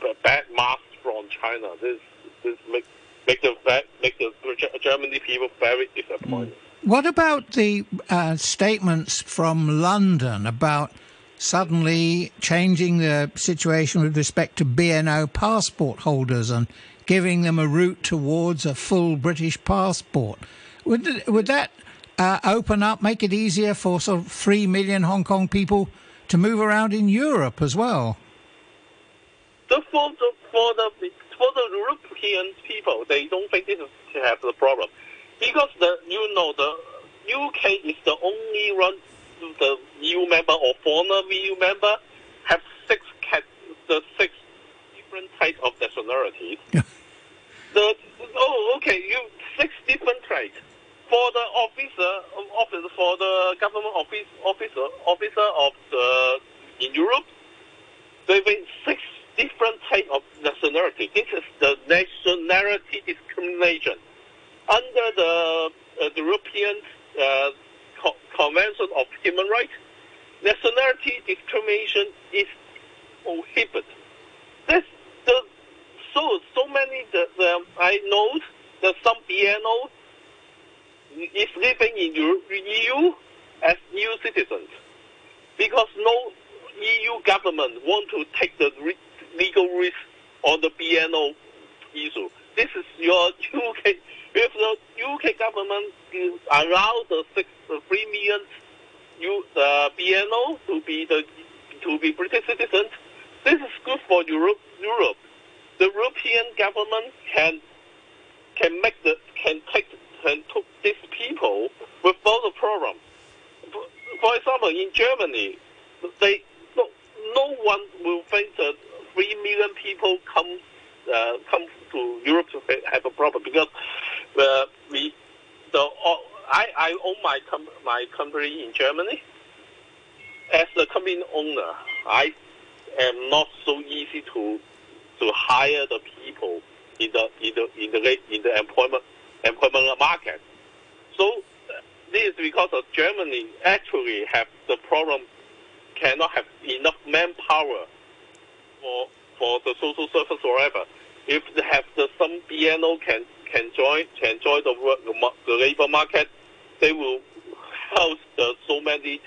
the bad masks from China. This this makes make the make the Germany people very disappointed. What about the uh, statements from London about suddenly changing the situation with respect to BNO passport holders and giving them a route towards a full British passport. Would, would that uh, open up, make it easier for sort of three million Hong Kong people to move around in Europe as well? The, for, the, for, the, European people, they don't think this is have the problem. Because the you know the UK is the only one the EU member or former EU member can the work, the labor market, they will help the so many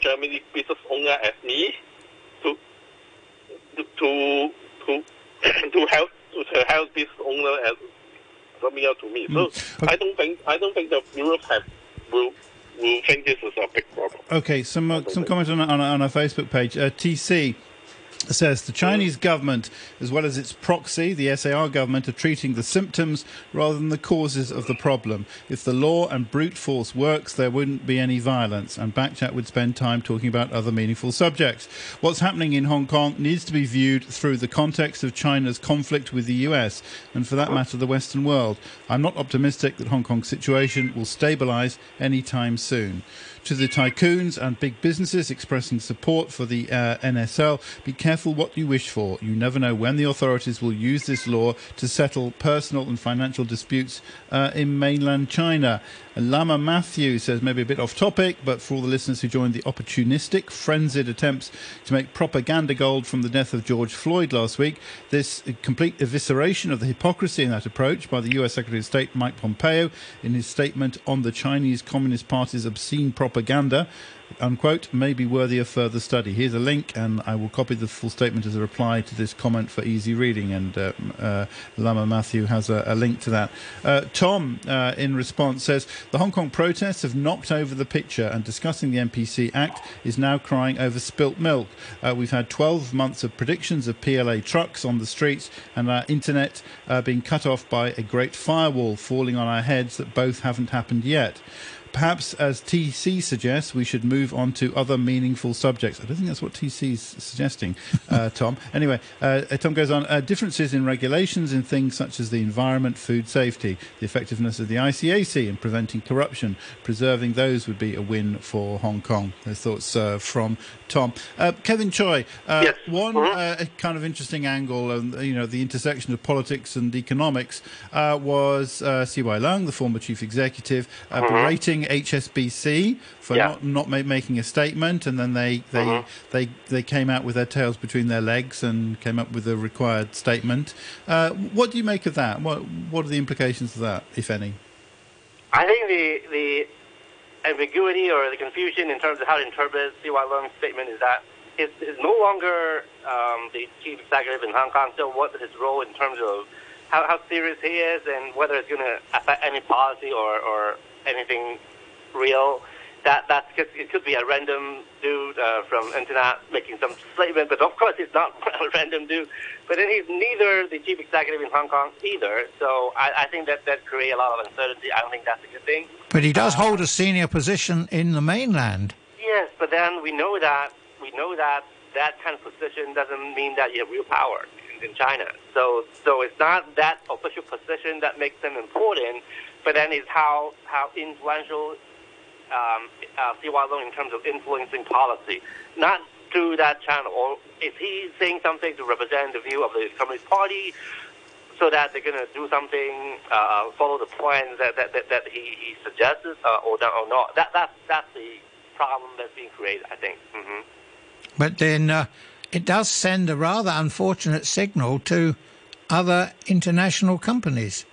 Germany business owner as me to to to to, *coughs* help to help this owner as coming out to me. So mm. I don't think I don't think that Europe have will will think this is a big problem. Okay, some uh, some comments on, on, on our Facebook page. Uh, TC says the Chinese government, as well as its proxy, the SAR government, are treating the symptoms rather than the causes of the problem. If the law and brute force works, there wouldn't be any violence, and Backchat would spend time talking about other meaningful subjects. What's happening in Hong Kong needs to be viewed through the context of China's conflict with the US, and for that matter, the Western world. I'm not optimistic that Hong Kong's situation will stabilise anytime soon to the tycoons and big businesses expressing support for the uh, NSL, be careful what you wish for. You never know when the authorities will use this law to settle personal and financial disputes uh, in mainland China. Lama Matthew says, maybe a bit off topic, but for all the listeners who joined the opportunistic, frenzied attempts to make propaganda gold from the death of George Floyd last week, this complete evisceration of the hypocrisy in that approach by the US Secretary of State Mike Pompeo in his statement on the Chinese Communist Party's obscene propaganda unquote, may be worthy of further study. Here's a link, and I will copy the full statement as a reply to this comment for easy reading. And uh, uh, Lama Matthew has a, a, link to that. Uh, Tom, uh, in response, says the Hong Kong protests have knocked over the picture, and discussing the NPC Act is now crying over spilt milk. Uh, we've had 12 months of predictions of PLA trucks on the streets, and our internet uh, being cut off by a great firewall falling on our heads that both haven't happened yet. Perhaps, as TC suggests, we should move on to other meaningful subjects. I don't think that's what TC is suggesting, uh, *laughs* Tom. Anyway, uh, Tom goes on. Uh, differences in regulations in things such as the environment, food safety, the effectiveness of the ICAC in preventing corruption, preserving those would be a win for Hong Kong. Those thoughts uh, from Tom. Uh, Kevin Tsui, uh, yes. one uh-huh. kind of interesting angle, um, you know, the intersection of politics and economics was uh, CY Leung, the former chief executive, uh, uh-huh. Berating HSBC for yeah. not, not ma- making a statement, and then they they, uh-huh. they they came out with their tails between their legs and came up with a required statement. Uh, what do you make of that? What what are the implications of that, if any? I think the the ambiguity or the confusion in terms of how to interpret CY Leung's statement is that is, is no longer um, the chief executive in Hong Kong. So what is his role in terms of how, how serious he is and whether it's going to affect any policy or, or anything real? That that's it could be a random dude uh, from internet making some statement, but of course it's not *laughs* a random dude. But then he's neither the chief executive in Hong Kong either. So I, I think that that creates a lot of uncertainty. I don't think that's a good thing. But he does hold a senior position in the mainland. Yes, but then we know that we know that that kind of position doesn't mean that you have real power in, in China. So so it's not that official position that makes them important, but then it's how how influential um, uh, CY in terms of influencing policy, not through that channel. Or is he saying something to represent the view of the Communist Party? So that they're going to do something, uh, follow the plans that, that, that, that he, he suggests, uh, or, or not. That, that, that's the problem that's being created, I think. Mm-hmm. But then uh, it does send a rather unfortunate signal to other international companies.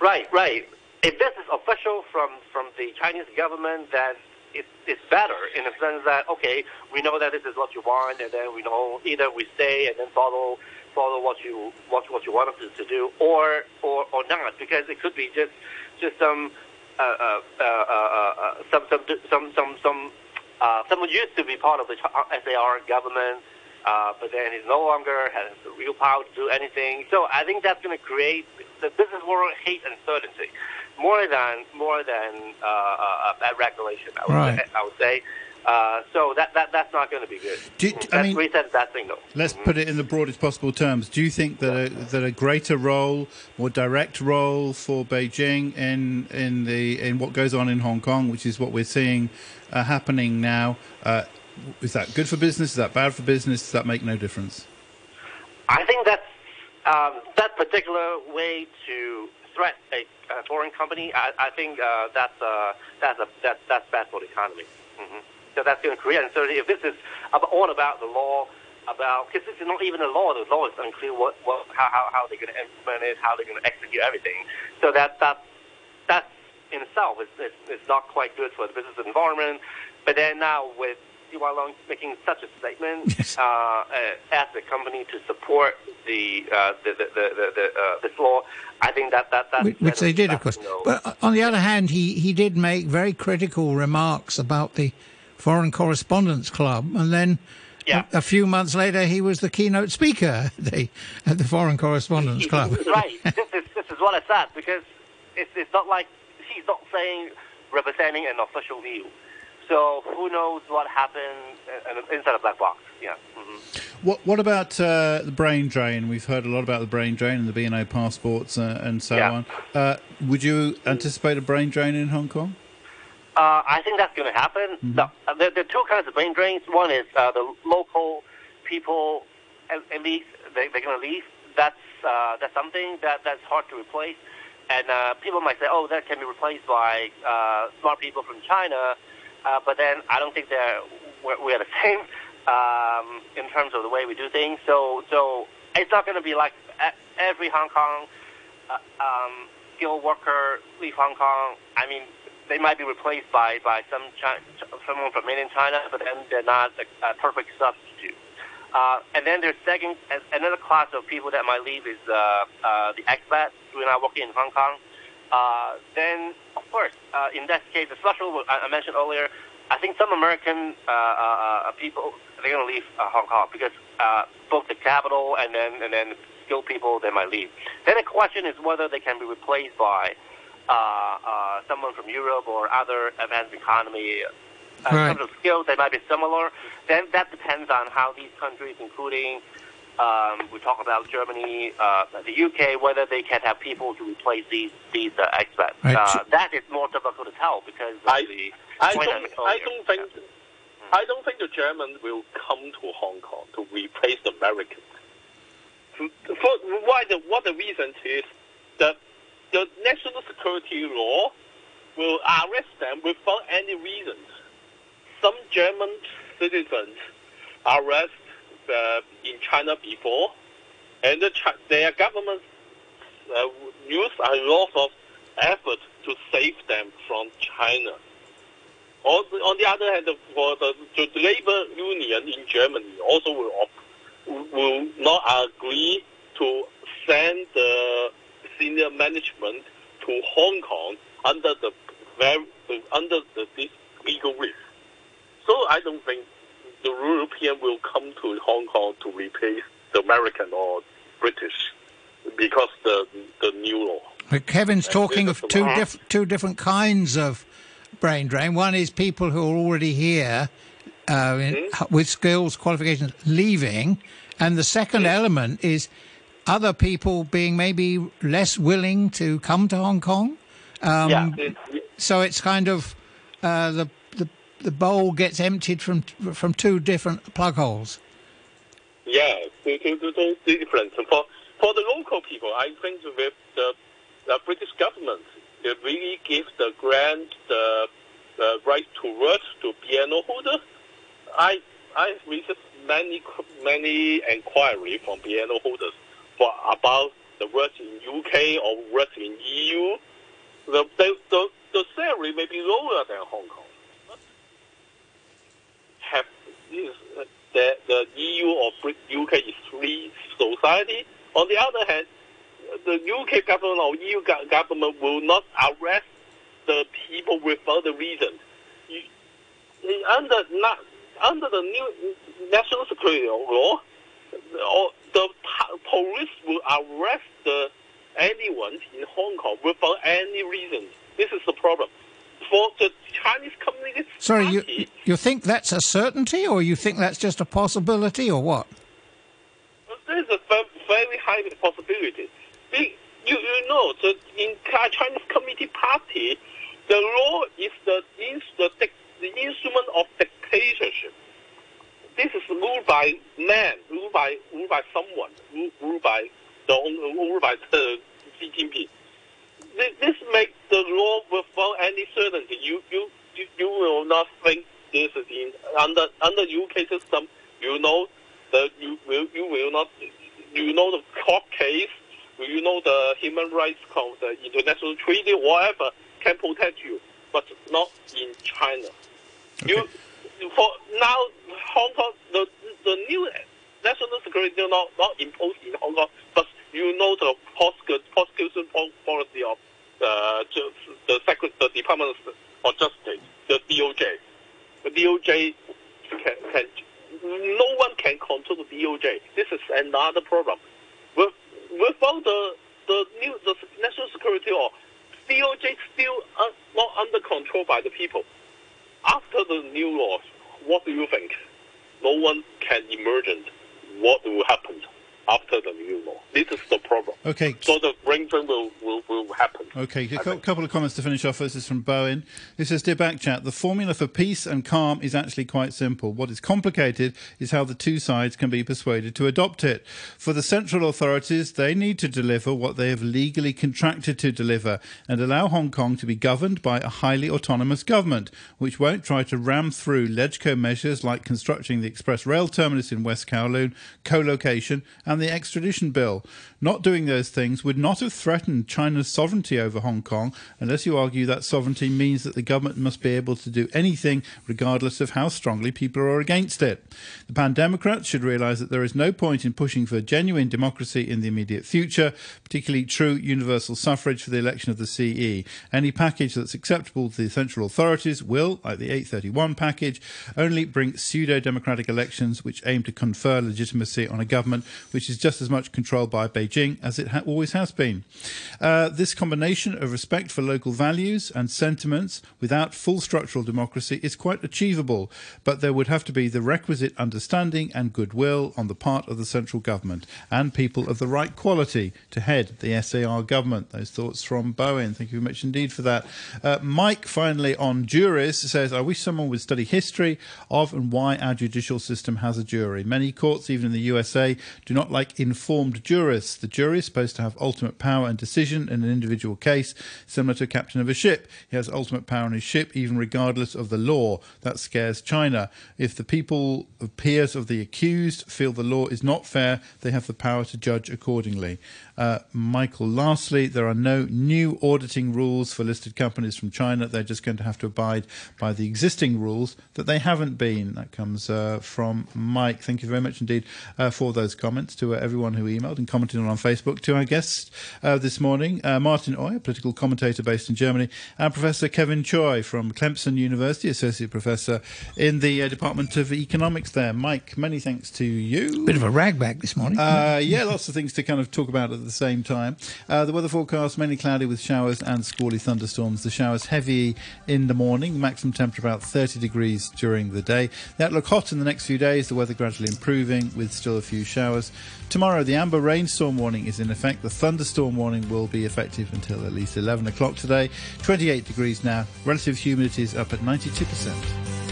Right, right. If this is official from, from the Chinese government, then it, it's better in the sense that okay, we know that this is what you want, and then we know either we stay and then follow follow what you what what you want us to do, or or or not, because it could be just just some uh, uh, uh, uh, some some some some some uh, someone used to be part of the SAR government, uh, but then he's no longer has the real power to do anything. So I think that's going to create the business world hate uncertainty more than more than uh, uh, bad regulation. I would, right. say, I would say. Uh, so that, that that's not going to be good. Do, that's I mean, resets that signal. Let's put it in the broadest possible terms. Do you think that a, that a greater role, more direct role for Beijing in in the in what goes on in Hong Kong, which is what we're seeing uh, happening now, uh, is that good for business? Is that bad for business? Does that make no difference? I think that's um, that particular way to threat a, a foreign company. I, I think uh, that's uh, that's a, that's that's bad for the economy. Mm-hmm. So that's going to create uncertainty. If this is all about the law, about because this is not even a law. The law is unclear what, what how, how, how they're going to implement it, how they're going to execute everything. So that that that in itself is, is, is not quite good for the business environment. But then now with CY Leung making such a statement *laughs* Yes. uh, uh, as a company to support the uh, the the the, the, the uh, this law, I think that that that Which, which they did, of course. But on the other hand, he, he did make very critical remarks about the Foreign Correspondents Club, and then Yeah. a, a few months later, he was the keynote speaker *laughs* at the, at the Foreign Correspondents Club. right. *laughs* This is this is what I said because it's it's not like he's not saying representing an official view. So who knows what happened inside a black box? Yeah. hmm What what about uh, the brain drain? We've heard a lot about the brain drain and the BNO passports uh, and so Yeah. on. Uh, would you anticipate a brain drain in Hong Kong? Uh, I think that's going to happen. No, uh, there, there are two kinds of brain drains. One is uh, the local people, at, at least they, they're going to leave. That's uh, that's something that that's hard to replace. And uh, people might say, oh, that can be replaced by uh, smart people from China. Uh, but then I don't think they're we're, we're the *laughs* same um, in terms of the way we do things. So so it's not going to be like every Hong Kong uh, um, skilled worker leave Hong Kong. I mean, they might be replaced by by some China, someone from mainland China, but then they're not a, a perfect substitute. Uh, and then there's second another class of people that might leave is uh, uh, the expats who are now working in Hong Kong. Uh, then, of course, uh, in that case, especially what I I mentioned earlier, I think some American uh, uh, uh, people they're going to leave uh, Hong Kong because uh, both the capital and then and then skilled people they might leave. Then the question is whether they can be replaced by uh, uh, someone from Europe or other advanced economy. Uh, Right. In terms of skills, they might be similar. Then that depends on how these countries, including um, we talk about Germany, uh, the UK, whether they can have people to replace these these uh, expats. Right. Uh, that is more difficult to tell because of I- the I don't, I don't think, I don't think the Germans will come to Hong Kong to replace the Americans. For, why the, what the reason is that the national security law will arrest them without any reasons. Some German citizens arrested uh, in China before, and the, their government uh, used a lot of effort to save them from China. On, on the other hand, for the, the labor union in Germany also will, will not agree to send the senior management to Hong Kong under the very under the, legal risk. So I don't think the European will The American or British because the the new law. But Kevin's talking of two diff- two different kinds of brain drain. One is people who are already here uh, mm-hmm. with skills, qualifications, leaving, and the 2nd mm-hmm. element is other people being maybe less willing to come to Hong Kong. Um, yeah. So it's kind of uh, the, the the bowl gets emptied from from two different plug holes. Two, two, two, two different. For for the local people, I think with the, the British government, they really give the grant the, the right to work to BNO holder. I I received many many inquiry from BNO holders for about the work in UK or work in EU. The, the, the, salary may be lower than Hong Kong. But have this, the, the EU or UK is free society. On the other hand, the UK government or EU government will not arrest the people without the reason. under not, under the new national security law, the police will arrest the, anyone in Hong Kong without any reason. This is the problem. For the Chinese Communist Sorry, Party, you, you think that's a certainty, or you think that's just a possibility, or what? There's a very high possibility. You, you know, the, in Chinese Communist Party, the law is the, the, the instrument of dictatorship this is ruled by man, ruled by ruled by someone, ruled, ruled by the ruled by the Xi Jinping. This, this makes the law without any certainty. You you you, will not think this is in under under UK system. You know the you will you will not you know the court case. You know the human rights, code, the international treaty, whatever can protect you, but not in China. Okay. You for now, Hong Kong, the the new national security law not, not imposed in Hong Kong, but you know the prosecution policy of uh, the the, the Department of Justice, the DOJ. The DOJ can, can no one can control the DOJ. This is another problem. With, without the the new the national security law, DOJ still uh, not under control by the people. After the new laws, what do you think? No one can imagine what will happen after the new law. This is the problem. Okay. So the drain will, will, will happen. Okay, a co- couple of comments to finish off. This is from Bowen. This says, Dear Backchat, the formula for peace and calm is actually quite simple. What is complicated is how the two sides can be persuaded to adopt it. For the central authorities, they need to deliver what they have legally contracted to deliver and allow Hong Kong to be governed by a highly autonomous government, which won't try to ram through LegCo measures like constructing the express rail terminus in West Kowloon, co-location, and the extradition bill. Not doing those things would not have threatened China's sovereignty over Hong Kong, unless you argue that sovereignty means that the government must be able to do anything, regardless of how strongly people are against it. The Pan Democrats should realise that there is no point in pushing for genuine democracy in the immediate future, particularly true universal suffrage for the election of the CE. Any package that's acceptable to the central authorities will, like the 831 package, only bring pseudo democratic elections which aim to confer legitimacy on a government which is just as much controlled by Beijing as it ha- always has been. Uh, this combination of respect for local values and sentiments without full structural democracy is quite achievable, but there would have to be the requisite understanding and goodwill on the part of the central government and people of the right quality to head the SAR government. Those thoughts from Bowen. Thank you very much indeed for that. Uh, Mike, finally, on juries, says, I wish someone would study history of and why our judicial system has a jury. Many courts, even in the USA, do not like informed jurists. The jury is supposed to have ultimate power and decision in an individual case, similar to a captain of a ship. He has ultimate power on his ship, even regardless of the law. That scares China. If the people, peers of the accused, feel the law is not fair, they have the power to judge accordingly. Uh, Michael, lastly, there are no new auditing rules for listed companies from China. They're just going to have to abide by the existing rules that they haven't been. That comes uh, from Mike. Thank you very much indeed uh, for those comments to uh, everyone who emailed and commented on Facebook. To our guests uh, this morning, uh, Martin Oei, a political commentator based in Germany, and Professor Kevin Tsui from Clemson University, Associate Professor in the Department of Economics there. Mike, many thanks to you. Bit of a ragbag this morning. yeah, lots of things to kind of talk about at the same time. Uh, the weather forecast mainly cloudy with showers and squally thunderstorms. The showers heavy in the morning, maximum temperature about 30 degrees during the day. The outlook hot in the next few days, the weather gradually improving with still a few showers. Tomorrow, the amber rainstorm warning is in effect. The thunderstorm warning will be effective until at least 11 o'clock today. 28 degrees now. Relative humidity is up at 92%.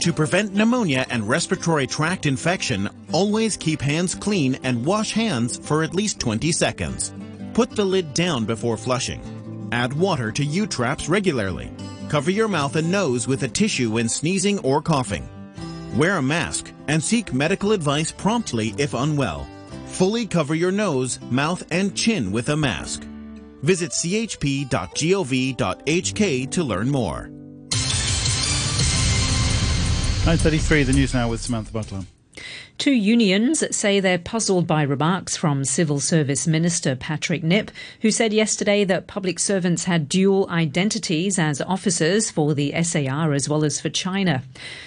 To prevent pneumonia and respiratory tract infection, always keep hands clean and wash hands for at least 20 seconds. Put the lid down before flushing. Add water to U-traps regularly. Cover your mouth and nose with a tissue when sneezing or coughing. Wear a mask and seek medical advice promptly if unwell. Fully cover your nose, mouth, and chin with a mask. Visit chp.gov.hk to learn more. 9.33, the news now with Samantha Butler. Two unions say they're puzzled by remarks from Civil Service Minister Patrick Nip, who said yesterday that public servants had dual identities as officers for the SAR as well as for China.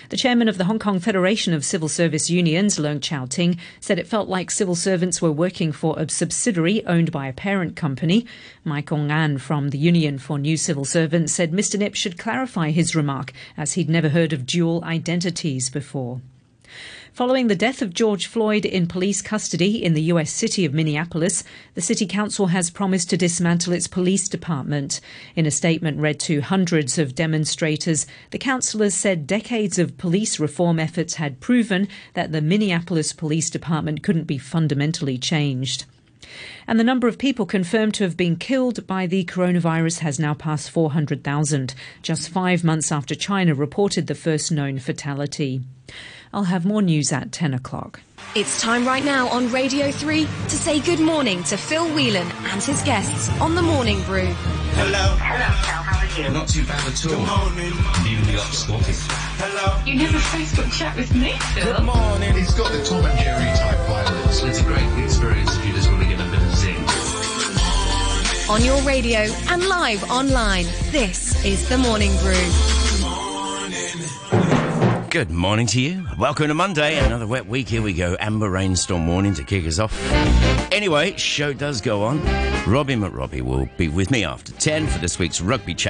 The chairman of the Hong Kong Federation of Civil Service Unions, Leung Chau Ting, said it felt like civil servants were working for a subsidiary owned by a parent company. Mike Ong An from the Union for New Civil Servants said Mr Nip should clarify his remark as he'd never heard of dual identities before. Following the death of George Floyd in police custody in the U.S. city of Minneapolis, the city council has promised to dismantle its police department. In a statement read to hundreds of demonstrators, the councillors said decades of police reform efforts had proven that the Minneapolis Police Department couldn't be fundamentally changed. And the number of people confirmed to have been killed by the coronavirus has now passed 400,000, just five months after China reported the first known fatality. I'll have more news at 10 o'clock. It's time right now on Radio 3 to say good morning to Phil Whelan and his guests on The Morning Brew. Hello. Hello, Phil. How are you? Not too bad at all. Good morning. Nearly got spotted. Hello. You never Facebook chat with me, Phil. Good morning. He's got the Tom and Jerry type violence. It's a great experience if you just want to get a bit of zing. On your radio and live online, this is The Morning Brew. Good morning to you. Welcome to Monday, another wet week. Here we go. Amber rainstorm warning to kick us off. Anyway, show does go on. Robbie McRobbie will be with me after 10 for this week's rugby chat.